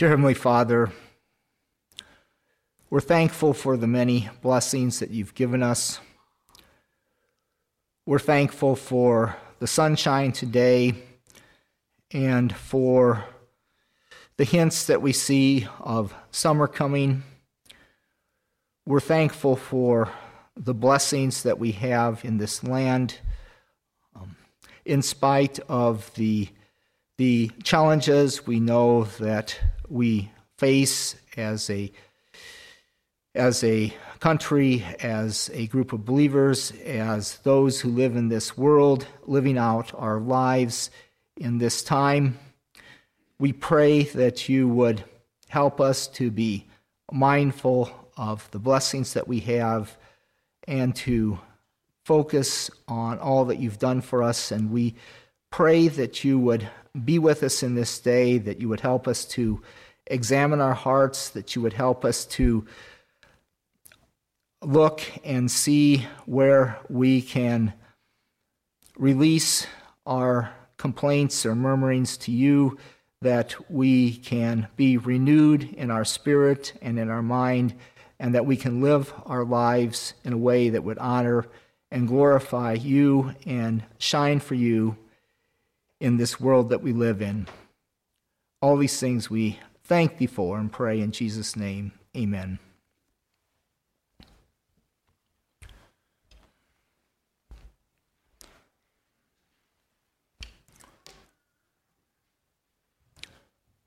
Dear Heavenly Father, we're thankful for the many blessings that you've given us. We're thankful for the sunshine today and for the hints that we see of summer coming. We're thankful for the blessings that we have in this land, um, in spite of the, the challenges we know that we face as a as a country, as a group of believers, as those who live in this world, living out our lives in this time. We pray that you would help us to be mindful of the blessings that we have and to focus on all that you've done for us. And we pray that you would be with us in this day, that you would help us to examine our hearts, that you would help us to look and see where we can release our complaints or murmurings to you, that we can be renewed in our spirit and in our mind, and that we can live our lives in a way that would honor and glorify you and shine for you in this world that we live in. All these things we thank thee for and pray in Jesus' name. Amen.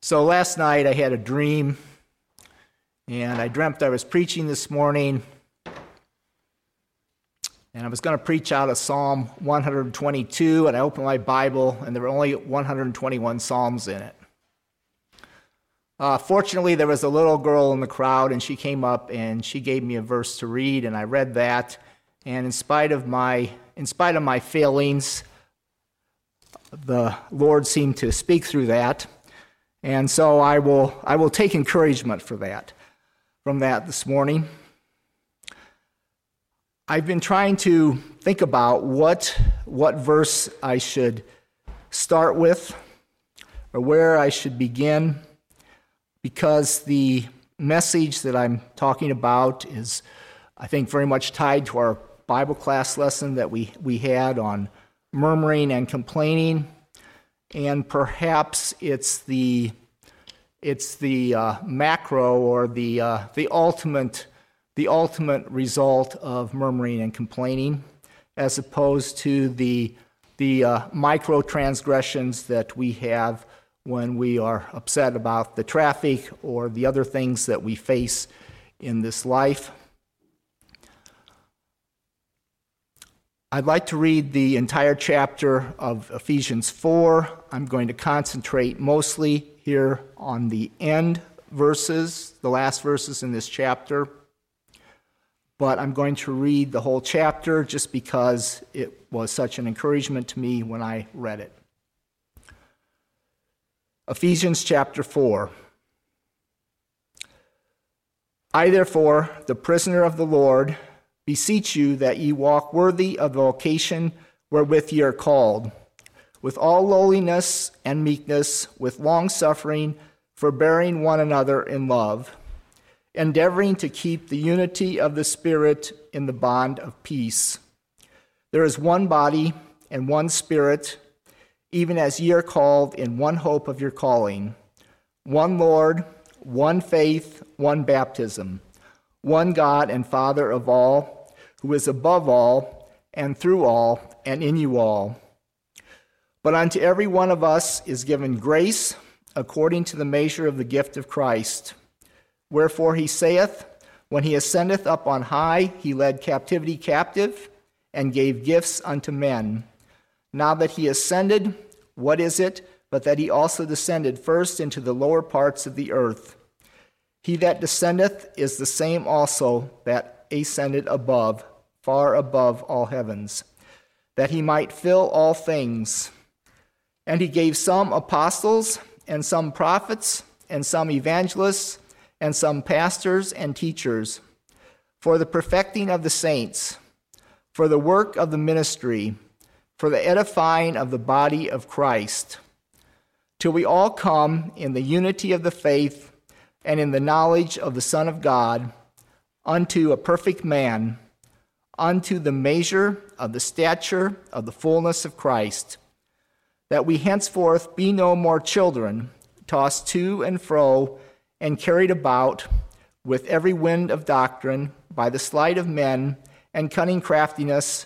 So last night I had a dream, and I dreamt I was preaching this morning, and I was going to preach out of Psalm 122, and I opened my Bible, and there were only 121 Psalms in it. Uh, fortunately, there was a little girl in the crowd, and she came up and she gave me a verse to read, and I read that. And in spite of my, in spite of my failings, the Lord seemed to speak through that. And so I will, I will take encouragement for that, from that this morning. I've been trying to think about what, what verse I should start with or where I should begin because the message that I'm talking about is, I think, very much tied to our Bible class lesson that we, we had on murmuring and complaining. And perhaps it's the it's the uh, macro or the uh, the ultimate the ultimate result of murmuring and complaining, as opposed to the the uh, micro transgressions that we have when we are upset about the traffic or the other things that we face in this life. I'd like to read the entire chapter of Ephesians 4. I'm going to concentrate mostly here on the end verses, the last verses in this chapter. But I'm going to read the whole chapter just because it was such an encouragement to me when I read it. Ephesians chapter 4. I, therefore, the prisoner of the Lord, beseech you that ye walk worthy of the vocation wherewith ye are called, with all lowliness and meekness, with long suffering, forbearing one another in love, endeavoring to keep the unity of the Spirit in the bond of peace. There is one body and one Spirit, even as ye are called in one hope of your calling, one Lord, one faith, one baptism one God and Father of all, who is above all, and through all, and in you all. But unto every one of us is given grace according to the measure of the gift of Christ. Wherefore he saith, When he ascendeth up on high, he led captivity captive, and gave gifts unto men. Now that he ascended, what is it but that he also descended first into the lower parts of the earth? He that descendeth is the same also that ascended above, far above all heavens, that he might fill all things. And he gave some apostles, and some prophets, and some evangelists, and some pastors and teachers, for the perfecting of the saints, for the work of the ministry, for the edifying of the body of Christ till we all come in the unity of the faith and in the knowledge of the Son of God, unto a perfect man, unto the measure of the stature of the fullness of Christ, that we henceforth be no more children, tossed to and fro and carried about with every wind of doctrine by the sleight of men and cunning craftiness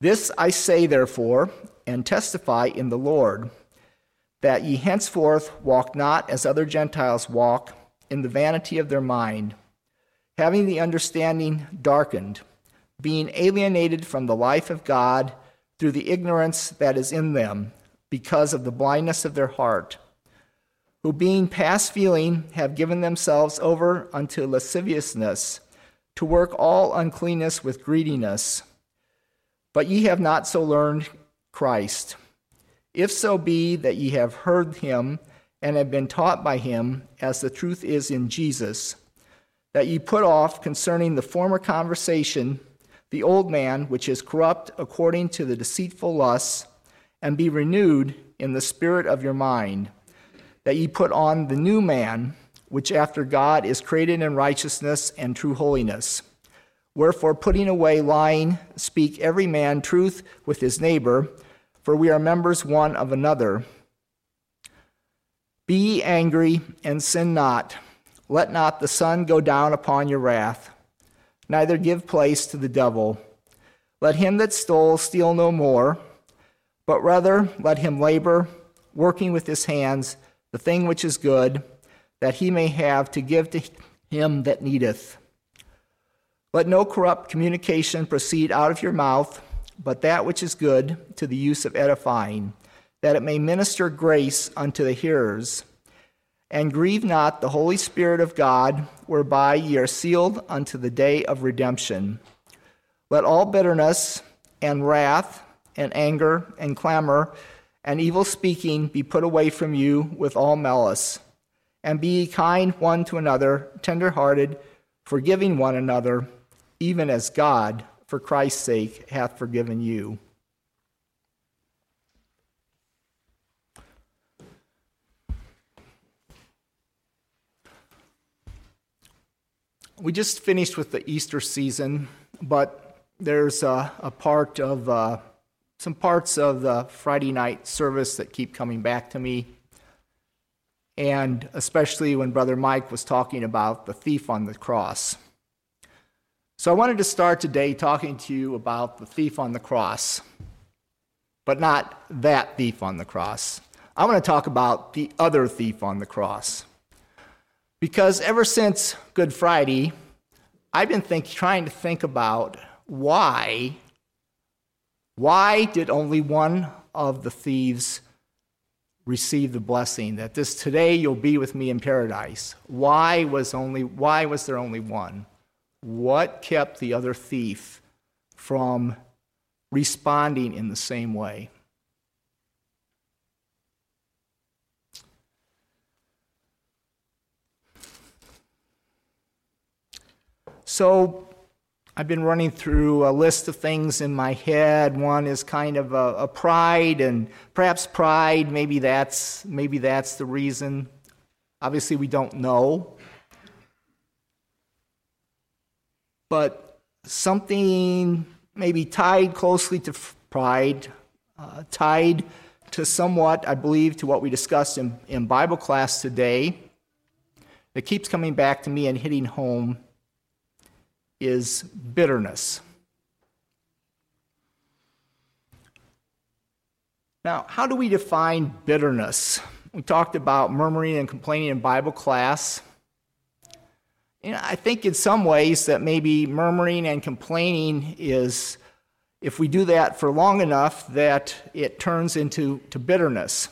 This I say, therefore, and testify in the Lord, that ye henceforth walk not as other Gentiles walk, in the vanity of their mind, having the understanding darkened, being alienated from the life of God through the ignorance that is in them, because of the blindness of their heart who being past feeling have given themselves over unto lasciviousness, to work all uncleanness with greediness. But ye have not so learned Christ. If so be that ye have heard him and have been taught by him, as the truth is in Jesus, that ye put off concerning the former conversation the old man which is corrupt according to the deceitful lusts, and be renewed in the spirit of your mind that ye put on the new man, which after God is created in righteousness and true holiness. Wherefore, putting away lying, speak every man truth with his neighbor, for we are members one of another. Be angry and sin not. Let not the sun go down upon your wrath, neither give place to the devil. Let him that stole steal no more, but rather let him labor, working with his hands the thing which is good, that he may have to give to him that needeth. Let no corrupt communication proceed out of your mouth, but that which is good to the use of edifying, that it may minister grace unto the hearers. And grieve not the Holy Spirit of God, whereby ye are sealed unto the day of redemption. Let all bitterness and wrath and anger and clamor and evil speaking be put away from you with all malice. And be kind one to another, tender hearted, forgiving one another, even as God, for Christ's sake, hath forgiven you. We just finished with the Easter season, but there's a, a part of uh, some parts of the Friday night service that keep coming back to me. And especially when Brother Mike was talking about the thief on the cross. So I wanted to start today talking to you about the thief on the cross, but not that thief on the cross. I want to talk about the other thief on the cross. Because ever since Good Friday, I've been think, trying to think about why why did only one of the thieves receive the blessing that this today you'll be with me in paradise? Why was only why was there only one? What kept the other thief from responding in the same way? So I've been running through a list of things in my head. One is kind of a, a, pride, and perhaps pride, maybe that's, maybe that's the reason. Obviously, we don't know. But something maybe tied closely to pride, uh, tied to somewhat, I believe, to what we discussed in, in Bible class today, that keeps coming back to me and hitting home is bitterness. Now, how do we define bitterness? We talked about murmuring and complaining in Bible class. You know, I think in some ways that maybe murmuring and complaining is, if we do that for long enough, that it turns into to bitterness.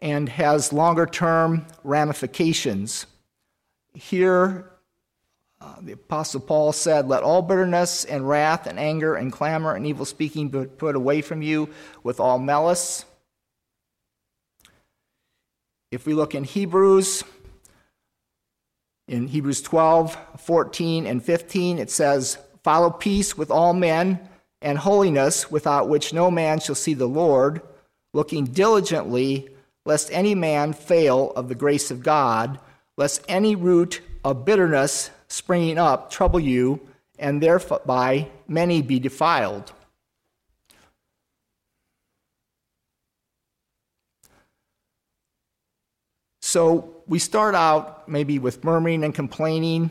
and has longer term ramifications. Here, uh, the Apostle Paul said, Let all bitterness and wrath and anger and clamor and evil speaking be put away from you with all malice. If we look in Hebrews, in Hebrews 12, 14, and 15, it says, Follow peace with all men and holiness, without which no man shall see the Lord, looking diligently, lest any man fail of the grace of God, lest any root of bitterness springing up trouble you, and thereby many be defiled. So we start out maybe with murmuring and complaining,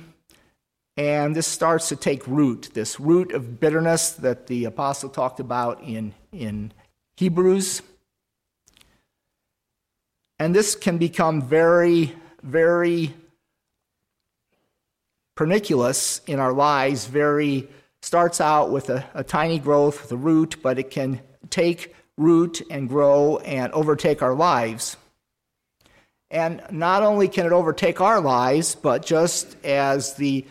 and this starts to take root, this root of bitterness that the apostle talked about in, in Hebrews. And this can become very, very perniculous in our lives, very starts out with a, a tiny growth a root, but it can take root and grow and overtake our lives. And not only can it overtake our lives, but just as the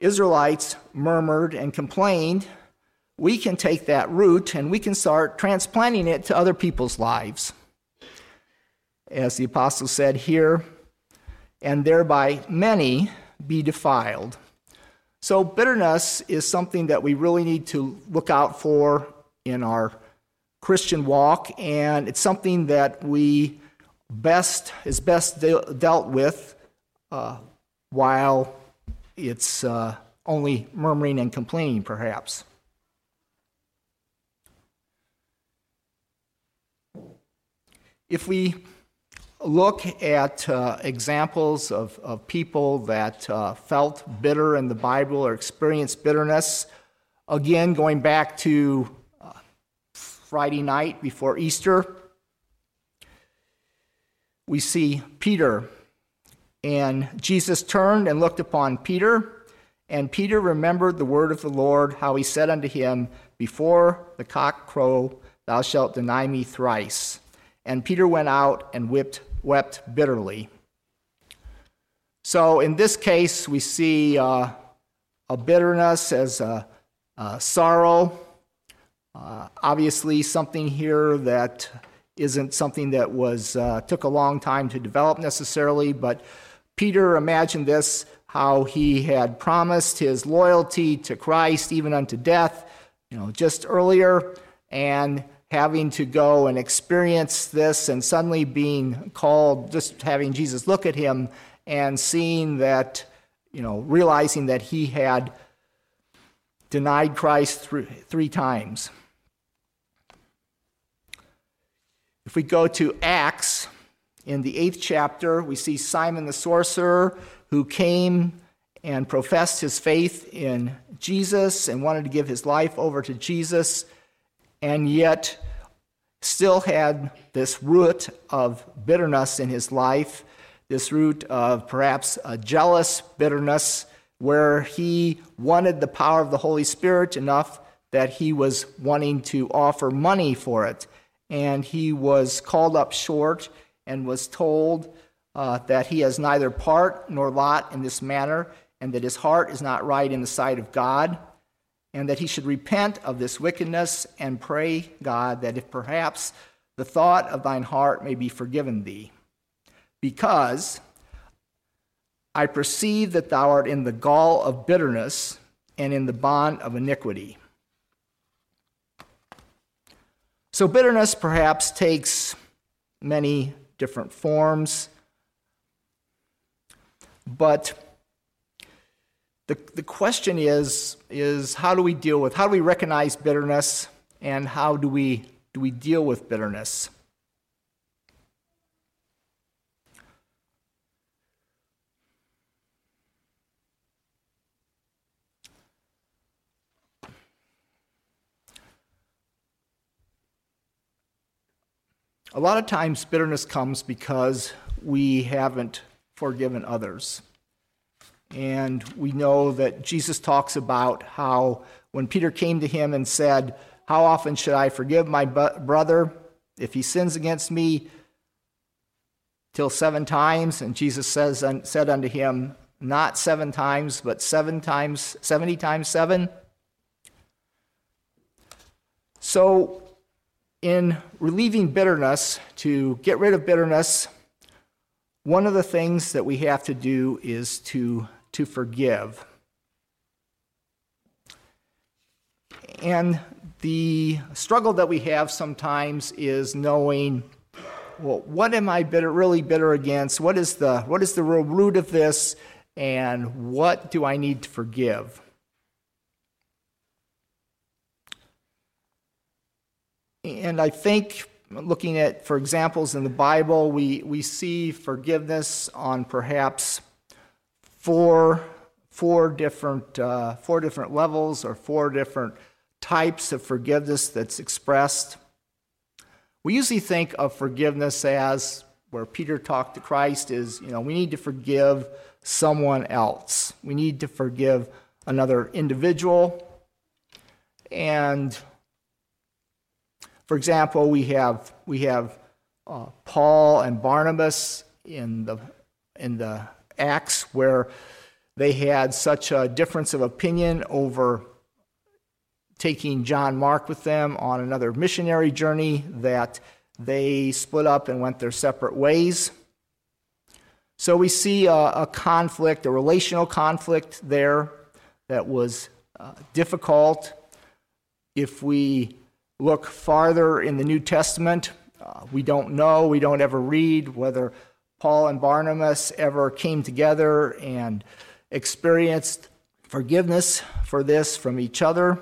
Israelites murmured and complained, we can take that root and we can start transplanting it to other people's lives. As the apostle said here, and thereby many be defiled. So, bitterness is something that we really need to look out for in our Christian walk, and it's something that we best is best de- dealt with uh, while it's uh, only murmuring and complaining, perhaps. If we look at uh, examples of, of people that uh, felt bitter in the Bible or experienced bitterness, again, going back to uh, Friday night before Easter, we see Peter. And Jesus turned and looked upon Peter, and Peter remembered the word of the Lord, how he said unto him, Before the cock crow, thou shalt deny me thrice. And Peter went out and whipped, wept bitterly. So in this case, we see uh, a bitterness as a, a sorrow. Uh, obviously, something here that isn't something that was uh, took a long time to develop necessarily, but Peter imagined this how he had promised his loyalty to Christ even unto death, you know, just earlier, and having to go and experience this and suddenly being called, just having Jesus look at him and seeing that, you know, realizing that he had denied Christ three, three times. If we go to Acts, in the eighth chapter, we see Simon the sorcerer who came and professed his faith in Jesus and wanted to give his life over to Jesus, and yet still had this root of bitterness in his life, this root of perhaps a jealous bitterness where he wanted the power of the Holy Spirit enough that he was wanting to offer money for it and he was called up short and was told uh, that he has neither part nor lot in this matter, and that his heart is not right in the sight of God, and that he should repent of this wickedness and pray God that if perhaps the thought of thine heart may be forgiven thee. Because I perceive that thou art in the gall of bitterness and in the bond of iniquity. So, bitterness perhaps takes many different forms, but the, the question is, is how do we deal with, how do we recognize bitterness, and how do we, do we deal with bitterness? A lot of times, bitterness comes because we haven't forgiven others. And we know that Jesus talks about how when Peter came to him and said, How often should I forgive my brother if he sins against me? till seven times. And Jesus says, said unto him, Not seven times, but seven times, 70 times seven. So, in relieving bitterness, to get rid of bitterness, one of the things that we have to do is to, to forgive. And the struggle that we have sometimes is knowing well, what am I bitter, really bitter against? What is the what is the real root of this, and what do I need to forgive? And I think looking at, for examples in the Bible, we, we see forgiveness on perhaps four, four, different, uh, four different levels or four different types of forgiveness that's expressed. We usually think of forgiveness as where Peter talked to Christ is, you know, we need to forgive someone else. We need to forgive another individual. And for example, we have, we have uh, Paul and Barnabas in the, in the Acts where they had such a difference of opinion over taking John Mark with them on another missionary journey that they split up and went their separate ways. So we see a, a conflict, a relational conflict there that was uh, difficult. If we look farther in the New Testament, uh, we don't know, we don't ever read whether Paul and Barnabas ever came together and experienced forgiveness for this from each other.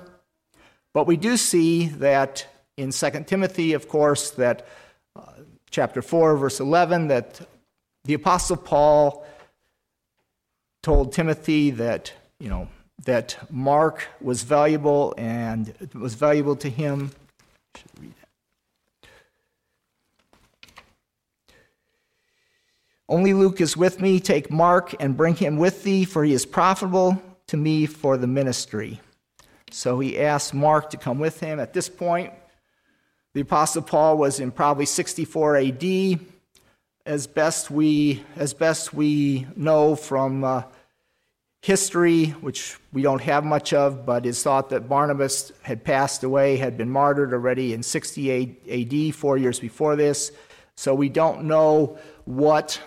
But we do see that in 2 Timothy, of course, that uh, chapter 4, verse 11, that the Apostle Paul told Timothy that, you know, that Mark was valuable and was valuable to him should read that. Only Luke is with me. Take Mark and bring him with thee, for he is profitable to me for the ministry. So he asked Mark to come with him. At this point, the Apostle Paul was in probably 64 AD. As best we, as best we know from uh, history, which we don't have much of, but it's thought that Barnabas had passed away, had been martyred already in 60 AD, four years before this. So we don't know what,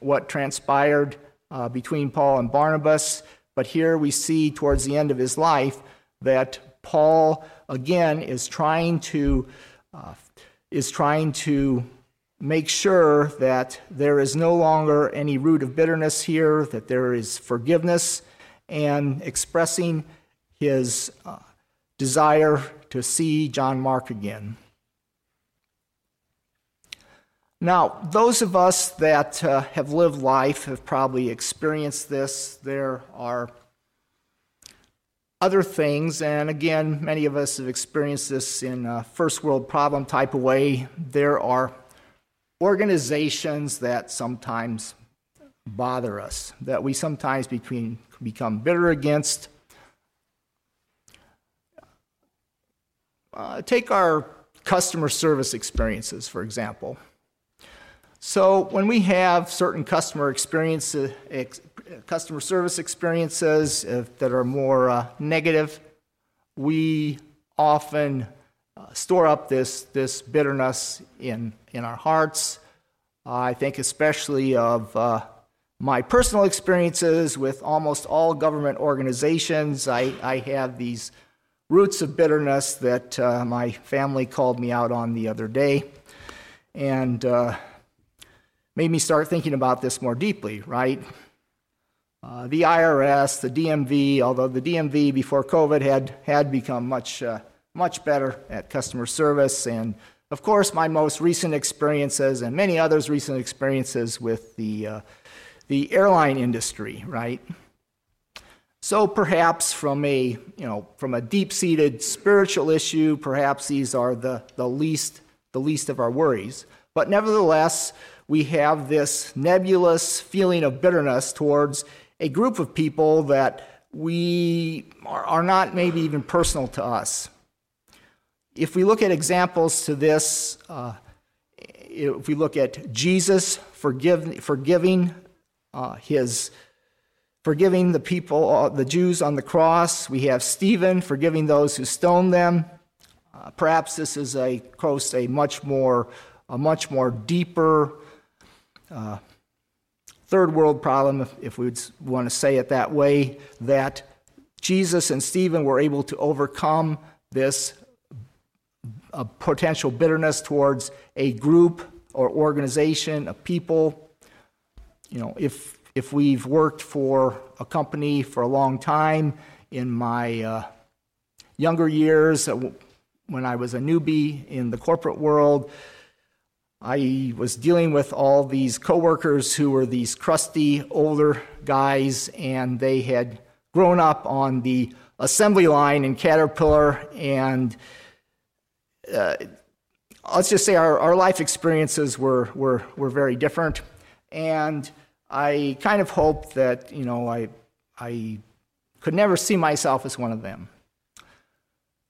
what transpired uh, between Paul and Barnabas. But here we see towards the end of his life that Paul, again, is trying to, uh, is trying to make sure that there is no longer any root of bitterness here, that there is forgiveness, and expressing his uh, desire to see John Mark again. Now, those of us that uh, have lived life have probably experienced this. There are other things, and again, many of us have experienced this in a first world problem type of way. There are organizations that sometimes bother us, that we sometimes between, become bitter against. Uh, take our customer service experiences, for example. So, when we have certain customer experiences, ex- customer service experiences uh, that are more uh, negative, we often uh, store up this, this bitterness in, in our hearts. I think especially of uh, my personal experiences with almost all government organizations. I, I have these roots of bitterness that uh, my family called me out on the other day and uh, made me start thinking about this more deeply, right? Uh, the IRS, the DMV, although the DMV before COVID had, had become much uh, much better at customer service. And of course, my most recent experiences and many others' recent experiences with the, uh, the airline industry, right? So perhaps from a, you know, from a deep-seated spiritual issue, perhaps these are the, the, least, the least of our worries. But nevertheless, we have this nebulous feeling of bitterness towards a group of people that we are, are not maybe even personal to us if we look at examples to this, uh, if we look at Jesus forgive, forgiving uh, his forgiving the people, uh, the Jews on the cross. We have Stephen forgiving those who stoned them. Uh, perhaps this is a close, a much more, a much more deeper uh, third world problem, if, if we want to say it that way, that Jesus and Stephen were able to overcome this uh, potential bitterness towards a group or organization a people. You know, if if we've worked for a company for a long time, in my uh, younger years, uh, when I was a newbie in the corporate world, I was dealing with all these coworkers who were these crusty older guys, and they had grown up on the assembly line in Caterpillar, and uh, let's just say our, our life experiences were, were, were very different. And I kind of hoped that, you know, I, I could never see myself as one of them.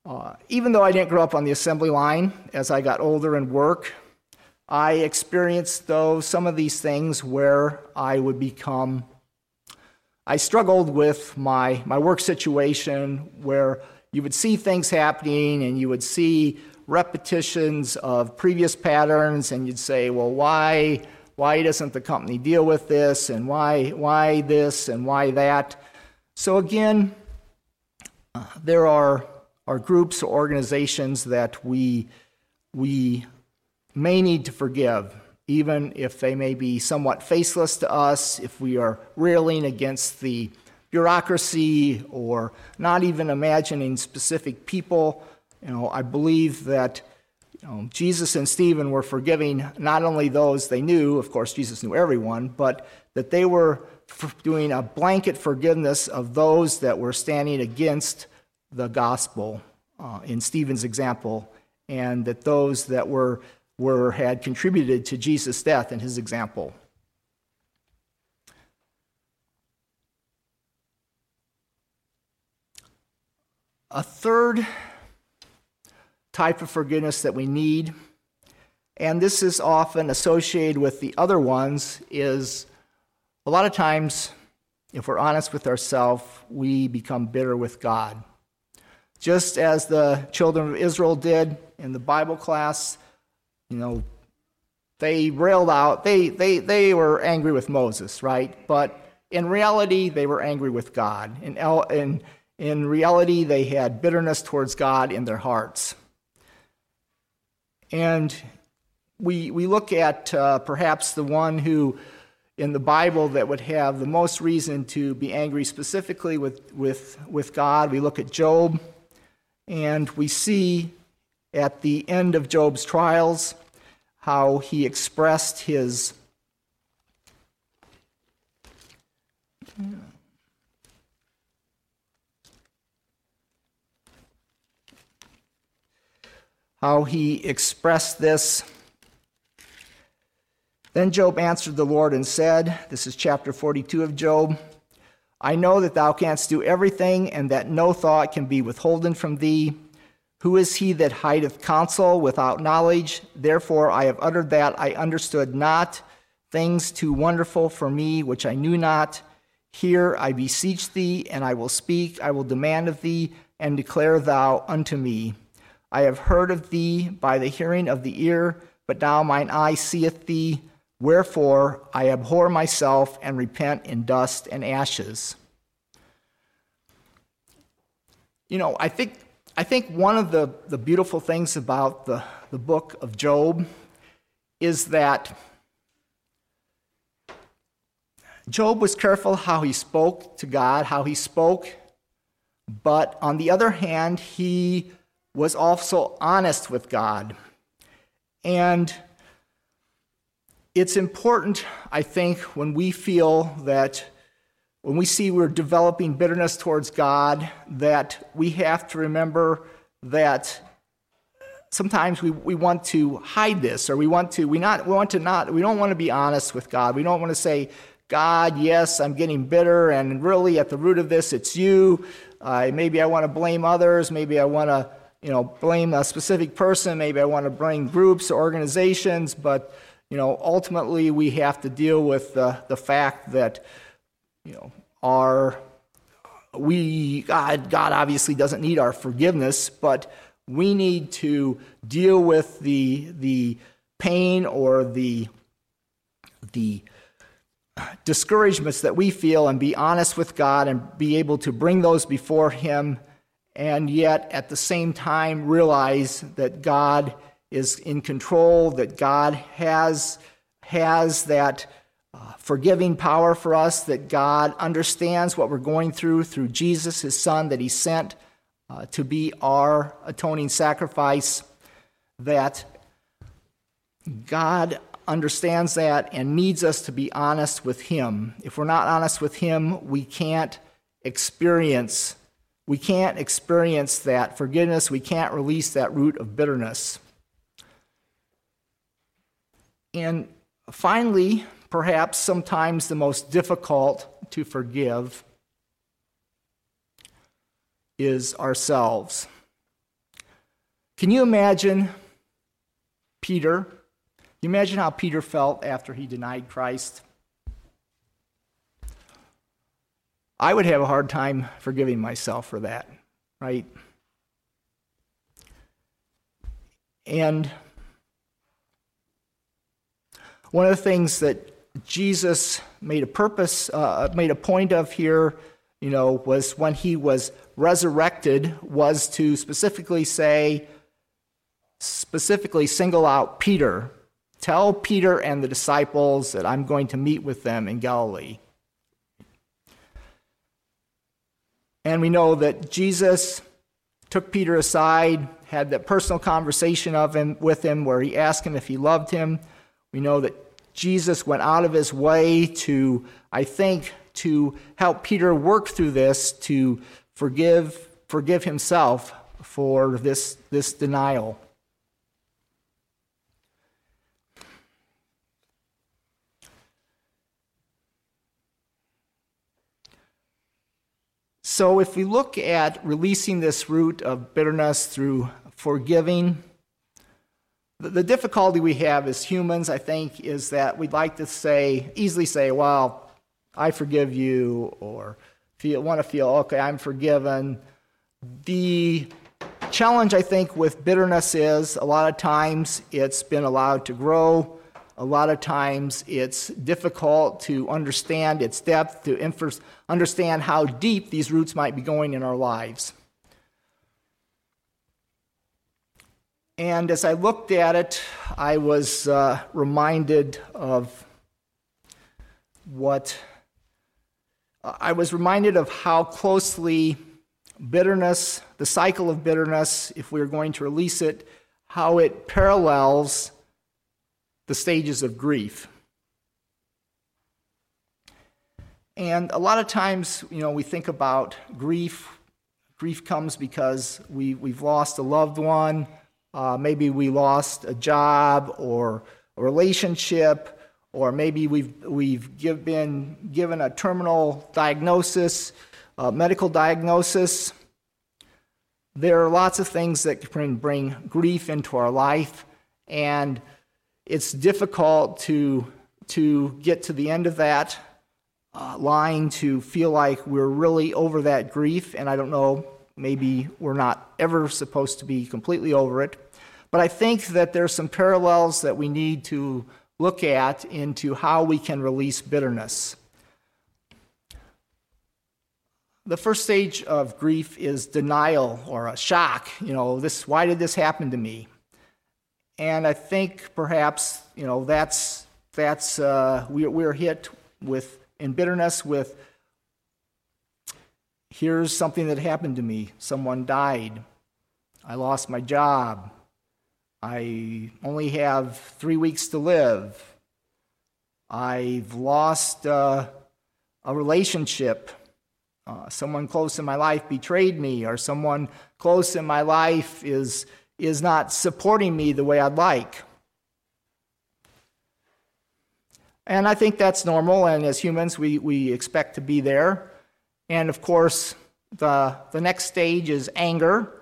Uh, even though I didn't grow up on the assembly line, as I got older and work, I experienced, though, some of these things where I would become. I struggled with my, my work situation where you would see things happening and you would see repetitions of previous patterns, and you'd say, well, why, why doesn't the company deal with this, and why, why this, and why that? So, again, there are, are groups or organizations that we, we may need to forgive, even if they may be somewhat faceless to us, if we are railing against the bureaucracy or not even imagining specific people you know, I believe that you know, Jesus and Stephen were forgiving not only those they knew, of course, Jesus knew everyone, but that they were doing a blanket forgiveness of those that were standing against the gospel uh, in Stephen's example, and that those that were, were had contributed to Jesus' death in his example. A third type of forgiveness that we need. And this is often associated with the other ones is a lot of times if we're honest with ourselves, we become bitter with God. Just as the children of Israel did in the Bible class, you know, they railed out, they, they, they were angry with Moses, right? But in reality, they were angry with God. In, in, in reality, they had bitterness towards God in their hearts. And we, we look at uh, perhaps the one who in the Bible that would have the most reason to be angry specifically with, with, with God. We look at Job, and we see at the end of Job's trials how he expressed his. How he expressed this. Then Job answered the Lord and said, This is chapter 42 of Job I know that thou canst do everything, and that no thought can be withholden from thee. Who is he that hideth counsel without knowledge? Therefore I have uttered that I understood not, things too wonderful for me which I knew not. Here I beseech thee, and I will speak, I will demand of thee, and declare thou unto me. I have heard of thee by the hearing of the ear, but now mine eye seeth thee. Wherefore I abhor myself and repent in dust and ashes. You know, I think, I think one of the, the beautiful things about the, the book of Job is that Job was careful how he spoke to God, how he spoke, but on the other hand, he was also honest with God. And it's important, I think, when we feel that, when we see we're developing bitterness towards God, that we have to remember that sometimes we, we want to hide this or we want to we not we want to not we don't want to be honest with god. We don't want to say god yes i'm getting bitter and really at the root of this it's you. Uh, maybe i want to blame others. Maybe i want to you know, blame a specific person. Maybe I want to blame groups or organizations, but, you know, ultimately we have to deal with the, the fact that, you know, our, we, God, God obviously doesn't need our forgiveness, but we need to deal with the, the pain or the, the discouragements that we feel and be honest with God and be able to bring those before Him, and yet at the same time realize that God is in control, that God has, has that uh, forgiving power for us, that God understands what we're going through through Jesus, His Son, that He sent uh, to be our atoning sacrifice, that God understands that and needs us to be honest with Him. If we're not honest with Him, we can't experience we can't experience that forgiveness. We can't release that root of bitterness. And finally, perhaps sometimes the most difficult to forgive is ourselves. Can you imagine Peter you imagine how Peter felt after he denied Christ? I would have a hard time forgiving myself for that, right? And one of the things that Jesus made a purpose, uh, made a point of here, you know, was when he was resurrected, was to specifically say, specifically single out Peter Tell Peter and the disciples that I'm going to meet with them in Galilee. And we know that Jesus took Peter aside, had that personal conversation of him with him where he asked him if he loved him. We know that Jesus went out of his way to, I think, to help Peter work through this, to forgive, forgive himself for this, this denial. So, if we look at releasing this root of bitterness through forgiving, the difficulty we have as humans, I think, is that we'd like to say, easily say, well, I forgive you, or feel, want to feel, okay, I'm forgiven. The challenge, I think, with bitterness is a lot of times it's been allowed to grow. A lot of times it's difficult to understand its depth, to understand how deep these roots might be going in our lives. And as I looked at it, I was uh, reminded of what I was reminded of how closely bitterness, the cycle of bitterness, if we are going to release it, how it parallels the stages of grief. And a lot of times, you know, we think about grief. Grief comes because we, we've lost a loved one. Uh, maybe we lost a job or a relationship, or maybe we've, we've give, been given a terminal diagnosis, a medical diagnosis. There are lots of things that can bring grief into our life, and it's difficult to, to get to the end of that uh, line to feel like we're really over that grief. And I don't know, maybe we're not ever supposed to be completely over it. But I think that there's some parallels that we need to look at into how we can release bitterness. The first stage of grief is denial or a shock. You know, this why did this happen to me? And I think perhaps, you know, that's, that's uh, we, we're hit with, in bitterness with, here's something that happened to me. Someone died. I lost my job. I only have three weeks to live. I've lost uh, a relationship. Uh, someone close in my life betrayed me, or someone close in my life is is not supporting me the way I'd like. And I think that's normal, and as humans, we, we expect to be there. And of course, the, the next stage is anger.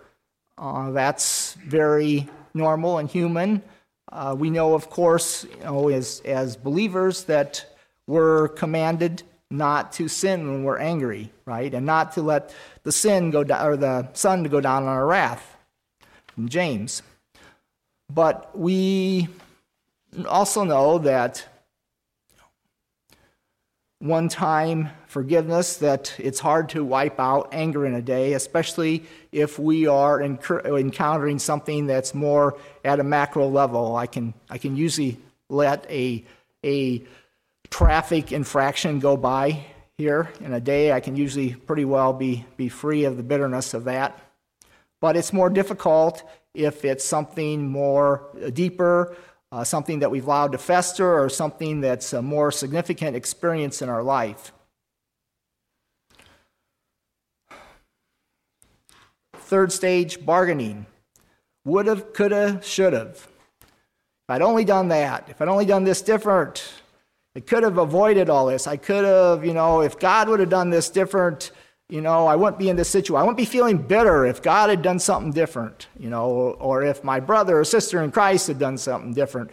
Uh, that's very normal and human. Uh, we know, of course, you know, as, as believers, that we're commanded not to sin when we're angry, right? And not to let the sin go down, or the sun to go down on our wrath. From James. But we also know that one time forgiveness, that it's hard to wipe out anger in a day, especially if we are encountering something that's more at a macro level. I can, I can usually let a, a traffic infraction go by here in a day. I can usually pretty well be, be free of the bitterness of that. But it's more difficult if it's something more uh, deeper uh, something that we've allowed to fester, or something that's a more significant experience in our life. Third stage bargaining. Would have, could have, should have. If I'd only done that, if I'd only done this different, I could have avoided all this. I could have, you know, if God would have done this different, you know, I wouldn't be in this situation. I wouldn't be feeling bitter if God had done something different, you know, or if my brother or sister in Christ had done something different.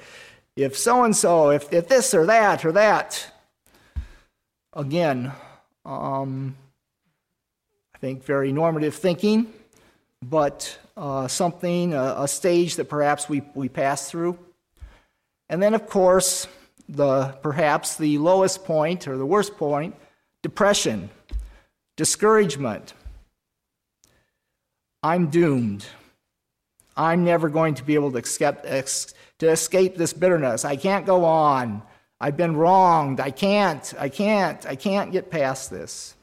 If so and so, if, if this or that or that. Again, um, I think very normative thinking, but uh, something, a, a stage that perhaps we, we pass through. And then, of course, the perhaps the lowest point or the worst point, depression discouragement. I'm doomed. I'm never going to be able to, accept, to escape this bitterness. I can't go on. I've been wronged. I can't. I can't. I can't get past this.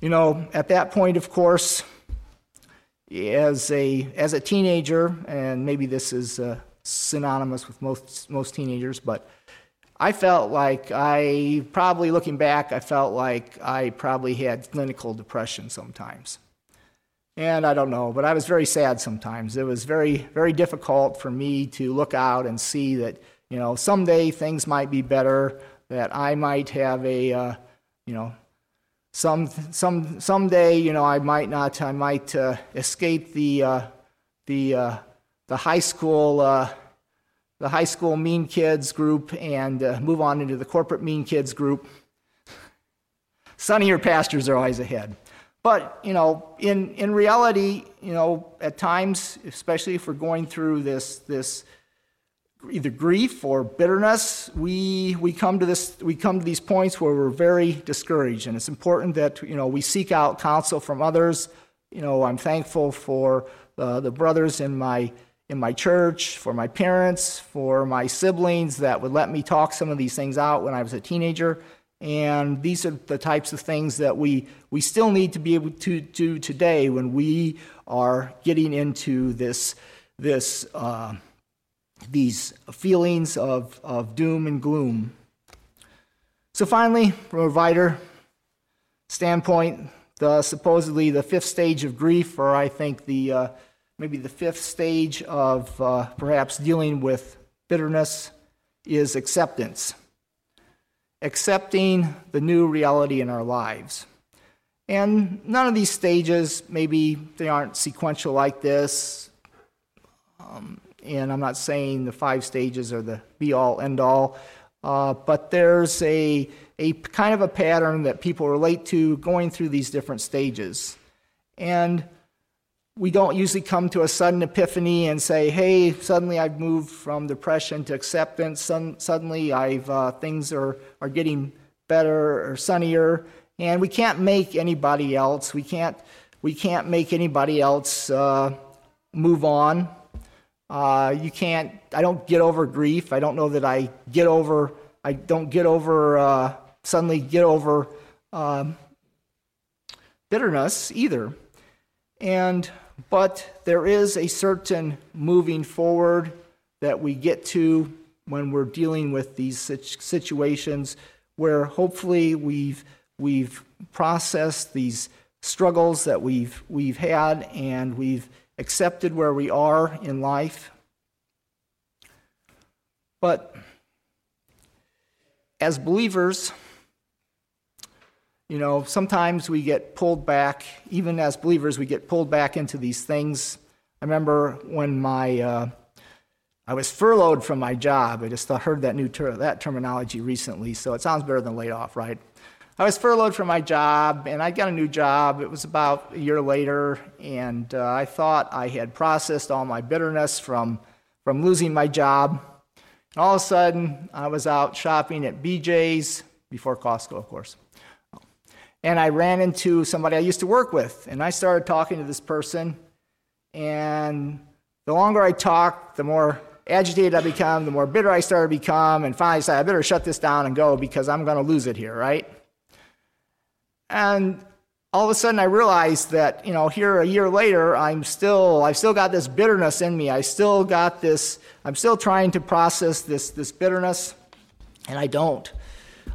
You know, at that point, of course, as a, as a teenager, and maybe this is uh, synonymous with most, most teenagers, but I felt like I, probably looking back, I felt like I probably had clinical depression sometimes. And I don't know, but I was very sad sometimes. It was very, very difficult for me to look out and see that, you know, someday things might be better, that I might have a, uh, you know, some, some, someday, you know, I might not, I might uh, escape the, uh, the, uh, the high school uh, the high school mean kids group and uh, move on into the corporate mean kids group. Sunnier pastures are always ahead. But, you know, in, in reality, you know, at times, especially if we're going through this, this either grief or bitterness, we, we, come to this, we come to these points where we're very discouraged. And it's important that, you know, we seek out counsel from others. You know, I'm thankful for uh, the brothers in my in my church, for my parents, for my siblings that would let me talk some of these things out when I was a teenager. And these are the types of things that we, we still need to be able to do today when we are getting into this, this, uh, these feelings of, of doom and gloom. So, finally, from a writer standpoint, the supposedly the fifth stage of grief, or I think the uh, maybe the fifth stage of uh, perhaps dealing with bitterness is acceptance. Accepting the new reality in our lives. And none of these stages, maybe they aren't sequential like this. Um, and I'm not saying the five stages are the be all end all, uh, but there's a, a kind of a pattern that people relate to going through these different stages. And we don't usually come to a sudden epiphany and say, hey, suddenly I've moved from depression to acceptance. suddenly I've, uh, things are, are getting better or sunnier. And we can't make anybody else, we can't, we can't make anybody else uh, move on. Uh, you can't, I don't get over grief. I don't know that I get over, I don't get over, uh, suddenly get over um, bitterness either. And but there is a certain moving forward that we get to when we're dealing with these situations where hopefully we've, we've processed these struggles that we've, we've had and we've accepted where we are in life. But as believers, You know, sometimes we get pulled back, even as believers, we get pulled back into these things. I remember when my uh, I was furloughed from my job. I just heard that new ter- that terminology recently, so it sounds better than laid off, right? I was furloughed from my job, and I got a new job. It was about a year later, and uh, I thought I had processed all my bitterness from from losing my job. And all of a sudden, I was out shopping at BJ's before Costco, of course. And I ran into somebody I used to work with, and I started talking to this person. And the longer I talked, the more agitated I become, the more bitter I started to become, and finally I said, I better shut this down and go because I'm going to lose it here, right? And all of a sudden I realized that, you know, here a year later, I'm still, I've still got this bitterness in me. I still got this, I'm still trying to process this, this bitterness, and I don't.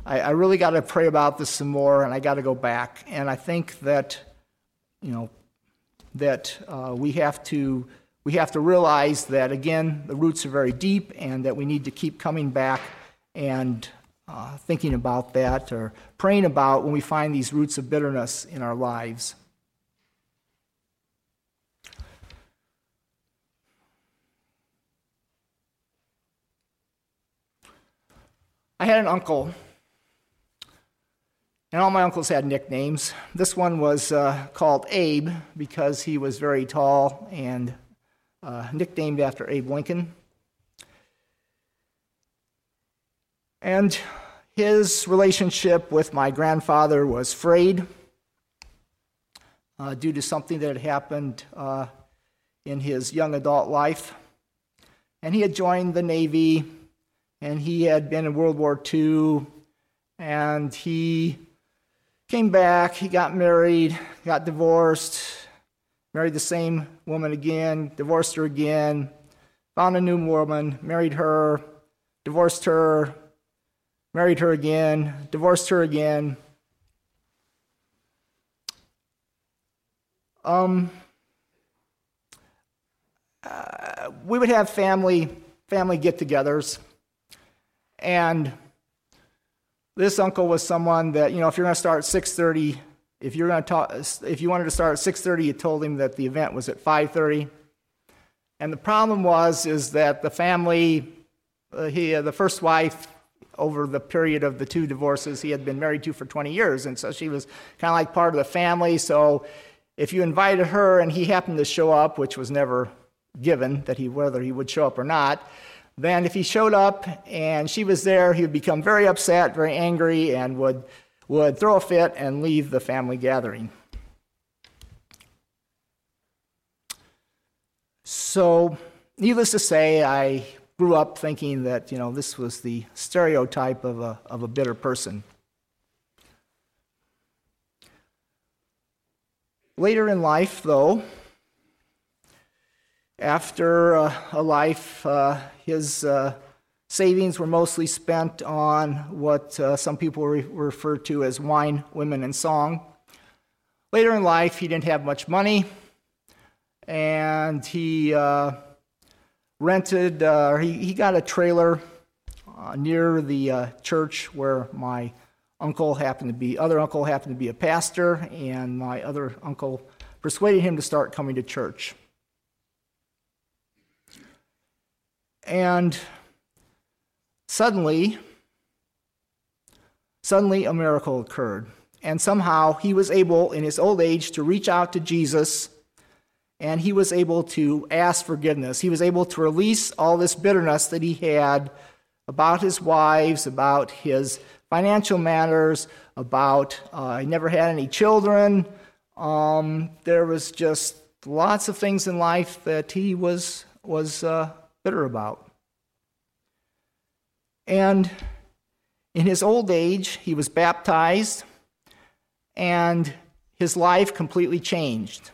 I, I really got to pray about this some more, and I got to go back. And I think that, you know, that uh, we have to we have to realize that again the roots are very deep, and that we need to keep coming back and uh, thinking about that or praying about when we find these roots of bitterness in our lives. I had an uncle and all my uncles had nicknames. This one was uh, called Abe because he was very tall and uh, nicknamed after Abe Lincoln. And his relationship with my grandfather was frayed uh, due to something that had happened uh, in his young adult life. And he had joined the Navy and he had been in World War II and he Came back, he got married, got divorced, married the same woman again, divorced her again, found a new woman, married her, divorced her, married her again, divorced her again. Um, uh, we would have family family get-togethers, and this uncle was someone that, you know, if you're going to start at 6:30, if you're going to talk, if you wanted to start at 6:30, you told him that the event was at 5:30. And the problem was is that the family, uh, he, uh, the first wife, over the period of the two divorces, he had been married to for 20 years, and so she was kind of like part of the family. So if you invited her and he happened to show up, which was never given that he whether he would show up or not, then if he showed up and she was there, he would become very upset, very angry, and would, would throw a fit and leave the family gathering. So, needless to say, I grew up thinking that, you know, this was the stereotype of a, of a bitter person. Later in life, though, after uh, a life, uh, his uh, savings were mostly spent on what uh, some people re- refer to as wine, women, and song. Later in life, he didn't have much money, and he uh, rented, uh, he, he got a trailer near the church where my uncle happened to be, other uncle happened to be a pastor, and my other uncle persuaded him to start coming to church. And suddenly, suddenly a miracle occurred. And somehow he was able, in his old age, to reach out to Jesus and he was able to ask forgiveness. He was able to release all this bitterness that he had about his wives, about his financial matters, about uh, he never had any children. Um, there was just lots of things in life that he was was uh, bitter about. And in his old age, he was baptized, and his life completely changed.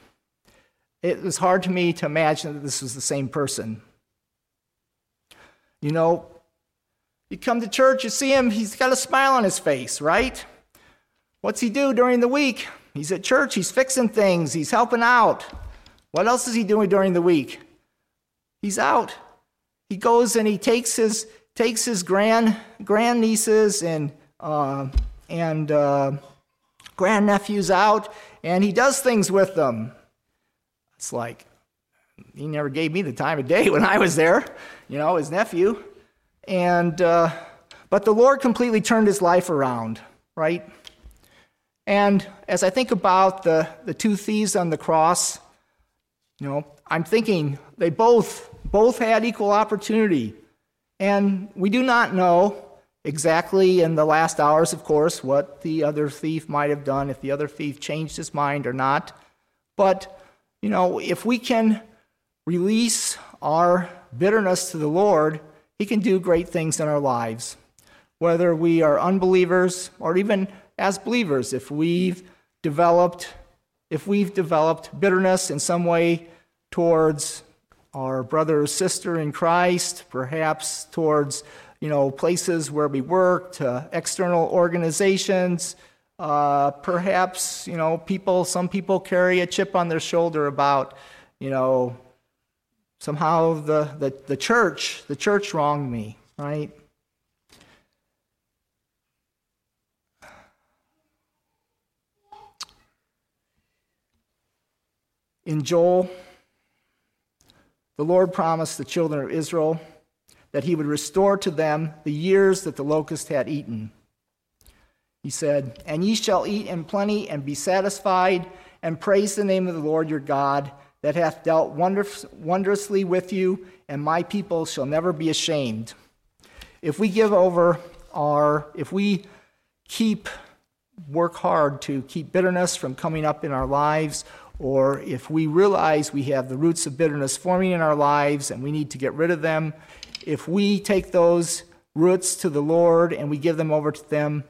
It was hard to me to imagine that this was the same person. You know, you come to church, you see him, he's got a smile on his face, right? What's he do during the week? He's at church, he's fixing things, he's helping out. What else is he doing during the week? He's out he goes and he takes his takes his grand grandnieces and uh, and uh, grandnephews out, and he does things with them. It's like, he never gave me the time of day when I was there, you know, his nephew. And, uh, but the Lord completely turned his life around, right? And as I think about the, the two thieves on the cross, you know, I'm thinking they both both had equal opportunity. And we do not know exactly in the last hours, of course, what the other thief might have done, if the other thief changed his mind or not. But, you know, if we can release our bitterness to the Lord, He can do great things in our lives. Whether we are unbelievers or even as believers, if we've developed if we've developed bitterness in some way towards our brother or sister in Christ, perhaps towards you know places where we work, to external organizations, uh, perhaps you know people. Some people carry a chip on their shoulder about you know somehow the, the, the church the church wronged me, right? In Joel, the Lord promised the children of Israel that he would restore to them the years that the locust had eaten. He said, And ye shall eat in plenty and be satisfied, and praise the name of the Lord your God, that hath dealt wondrously with you, and my people shall never be ashamed. If we give over our, if we keep, work hard to keep bitterness from coming up in our lives, or if we realize we have the roots of bitterness forming in our lives and we need to get rid of them, if we take those roots to the Lord and we give them over to them,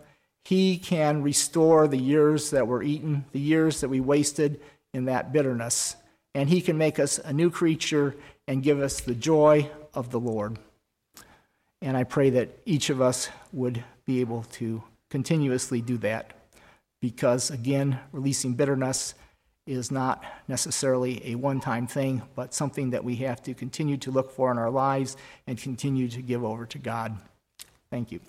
He can restore the years that were eaten, the years that we wasted in that bitterness. And He can make us a new creature and give us the joy of the Lord. And I pray that each of us would be able to continuously do that because, again, releasing bitterness is not necessarily a one time thing, but something that we have to continue to look for in our lives and continue to give over to God. Thank you.